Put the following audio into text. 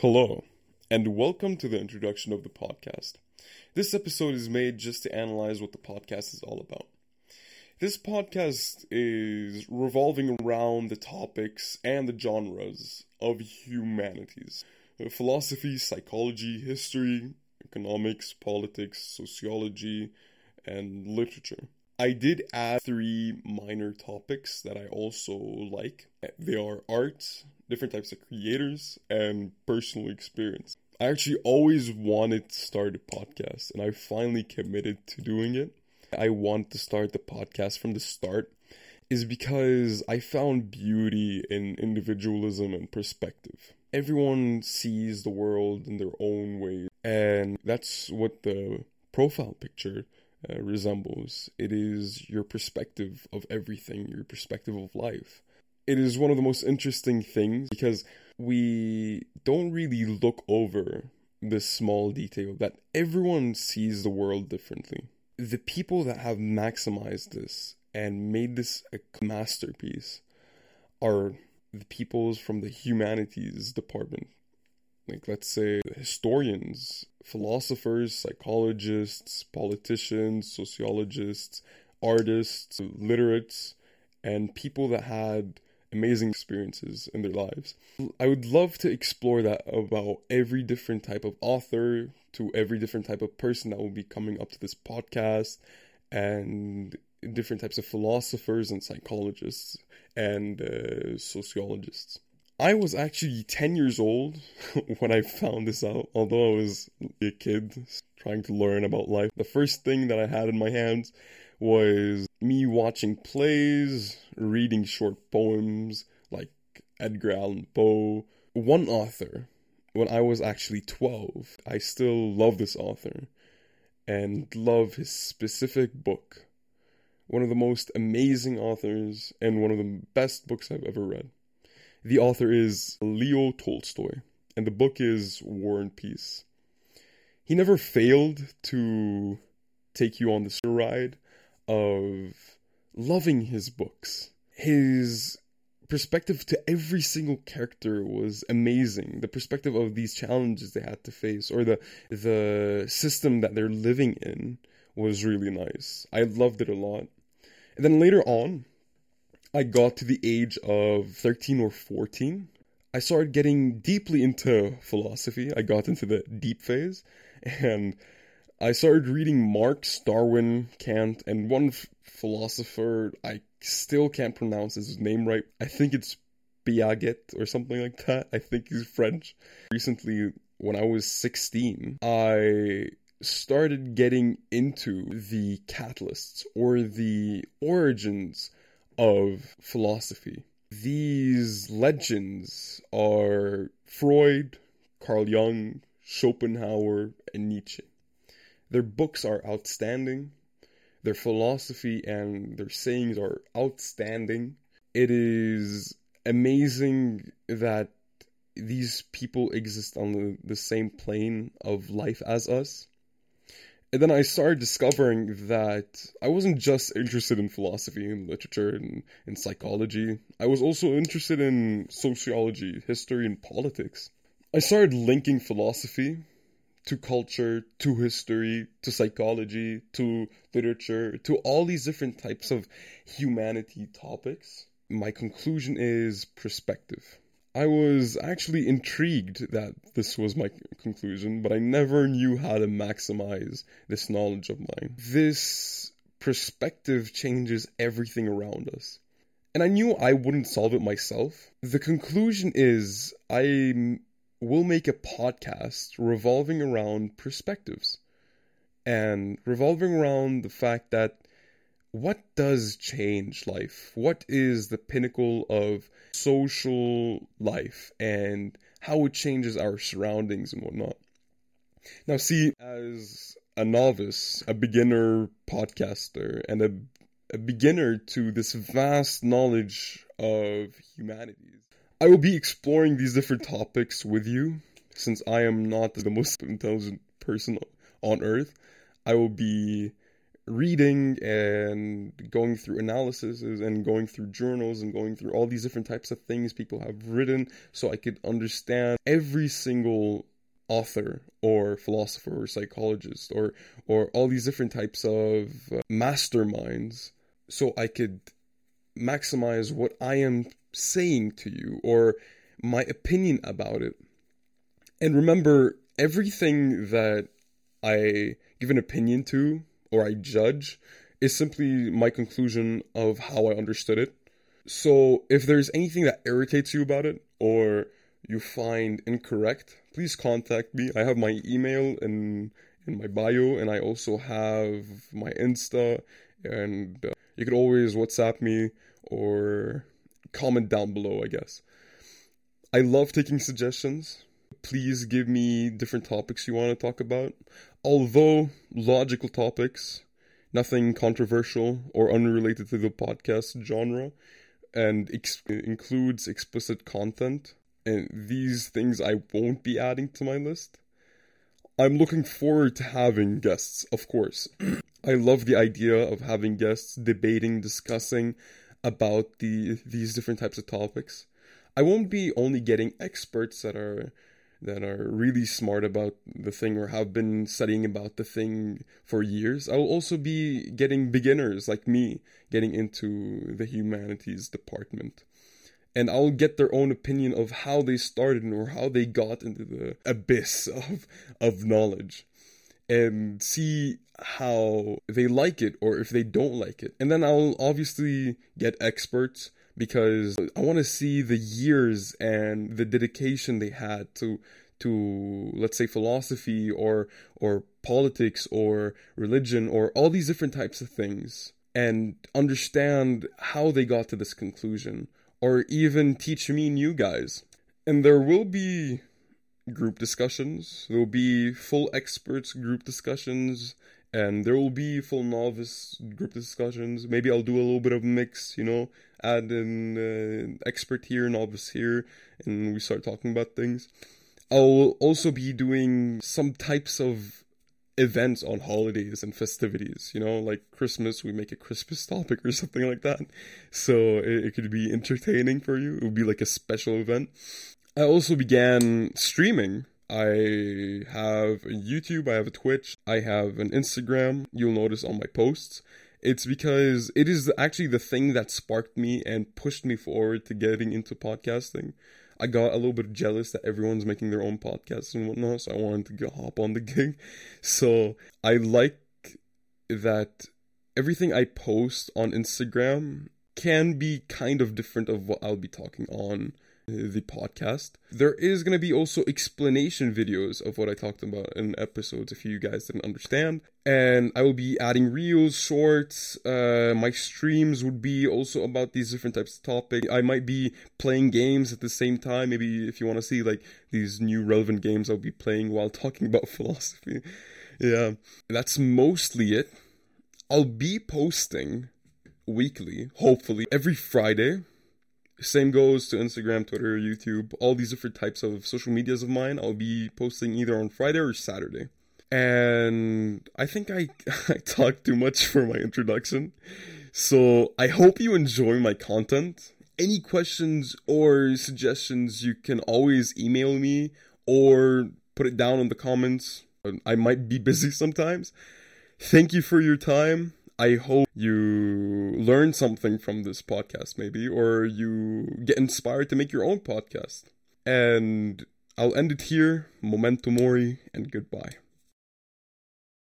Hello, and welcome to the introduction of the podcast. This episode is made just to analyze what the podcast is all about. This podcast is revolving around the topics and the genres of humanities philosophy, psychology, history, economics, politics, sociology, and literature. I did add three minor topics that I also like. They are art, different types of creators, and personal experience. I actually always wanted to start a podcast, and I finally committed to doing it. I want to start the podcast from the start is because I found beauty in individualism and perspective. Everyone sees the world in their own way, and that's what the profile picture uh, resembles. It is your perspective of everything, your perspective of life it is one of the most interesting things because we don't really look over this small detail that everyone sees the world differently. The people that have maximized this and made this a masterpiece are the peoples from the humanities department. Like, let's say, historians, philosophers, psychologists, politicians, sociologists, artists, literates, and people that had amazing experiences in their lives. I would love to explore that about every different type of author to every different type of person that will be coming up to this podcast and different types of philosophers and psychologists and uh, sociologists. I was actually 10 years old when I found this out, although I was a kid trying to learn about life. The first thing that I had in my hands was me watching plays, reading short poems like Edgar Allan Poe. One author, when I was actually 12, I still love this author and love his specific book. One of the most amazing authors and one of the best books I've ever read. The author is Leo Tolstoy, and the book is War and Peace. He never failed to take you on this ride of loving his books. His perspective to every single character was amazing. The perspective of these challenges they had to face or the the system that they're living in was really nice. I loved it a lot. And then later on, I got to the age of 13 or 14. I started getting deeply into philosophy. I got into the deep phase and I started reading Marx, Darwin, Kant, and one f- philosopher I still can't pronounce his name right. I think it's Piaget or something like that. I think he's French. Recently, when I was 16, I started getting into the catalysts or the origins of philosophy. These legends are Freud, Carl Jung, Schopenhauer, and Nietzsche. Their books are outstanding. Their philosophy and their sayings are outstanding. It is amazing that these people exist on the, the same plane of life as us. And then I started discovering that I wasn't just interested in philosophy and literature and, and psychology. I was also interested in sociology, history, and politics. I started linking philosophy to culture, to history, to psychology, to literature, to all these different types of humanity topics. My conclusion is perspective. I was actually intrigued that this was my conclusion, but I never knew how to maximize this knowledge of mine. This perspective changes everything around us. And I knew I wouldn't solve it myself. The conclusion is I we'll make a podcast revolving around perspectives and revolving around the fact that what does change life? What is the pinnacle of social life and how it changes our surroundings and whatnot? Now, see, as a novice, a beginner podcaster, and a, a beginner to this vast knowledge of humanities, I will be exploring these different topics with you since I am not the most intelligent person on earth. I will be reading and going through analyses and going through journals and going through all these different types of things people have written so I could understand every single author or philosopher or psychologist or or all these different types of uh, masterminds so I could maximize what I am saying to you or my opinion about it. And remember everything that I give an opinion to or I judge is simply my conclusion of how I understood it. So if there's anything that irritates you about it or you find incorrect, please contact me. I have my email in in my bio and I also have my Insta and uh, you could always WhatsApp me or comment down below, I guess. I love taking suggestions. Please give me different topics you want to talk about. Although logical topics, nothing controversial or unrelated to the podcast genre, and ex- includes explicit content. And these things I won't be adding to my list. I'm looking forward to having guests, of course. I love the idea of having guests debating, discussing about the these different types of topics. I won't be only getting experts that are that are really smart about the thing or have been studying about the thing for years. I will also be getting beginners like me getting into the humanities department. And I'll get their own opinion of how they started or how they got into the abyss of of knowledge and see how they like it or if they don't like it. And then I'll obviously get experts because I want to see the years and the dedication they had to to let's say philosophy or or politics or religion or all these different types of things and understand how they got to this conclusion or even teach me and you guys. And there will be group discussions. There will be full experts group discussions, and there will be full novice group discussions. Maybe I'll do a little bit of mix, you know, add an uh, expert here, novice here, and we start talking about things. I'll also be doing some types of events on holidays and festivities, you know, like Christmas, we make a Christmas topic or something like that. So it, it could be entertaining for you. It would be like a special event. I also began streaming. I have a YouTube, I have a Twitch, I have an Instagram. You'll notice on my posts. It's because it is actually the thing that sparked me and pushed me forward to getting into podcasting. I got a little bit jealous that everyone's making their own podcasts and whatnot, so I wanted to hop on the gig. So I like that everything I post on Instagram can be kind of different of what I'll be talking on the podcast. There is going to be also explanation videos of what I talked about in episodes if you guys didn't understand. And I will be adding reels, shorts. Uh, my streams would be also about these different types of topics. I might be playing games at the same time. Maybe if you want to see like these new relevant games, I'll be playing while talking about philosophy. Yeah, that's mostly it. I'll be posting weekly, hopefully, every Friday same goes to Instagram, Twitter, YouTube, all these different types of social medias of mine. I'll be posting either on Friday or Saturday. And I think I, I talked too much for my introduction. So I hope you enjoy my content. Any questions or suggestions, you can always email me or put it down in the comments. I might be busy sometimes. Thank you for your time. I hope you learn something from this podcast, maybe, or you get inspired to make your own podcast. And I'll end it here. Memento mori, and goodbye.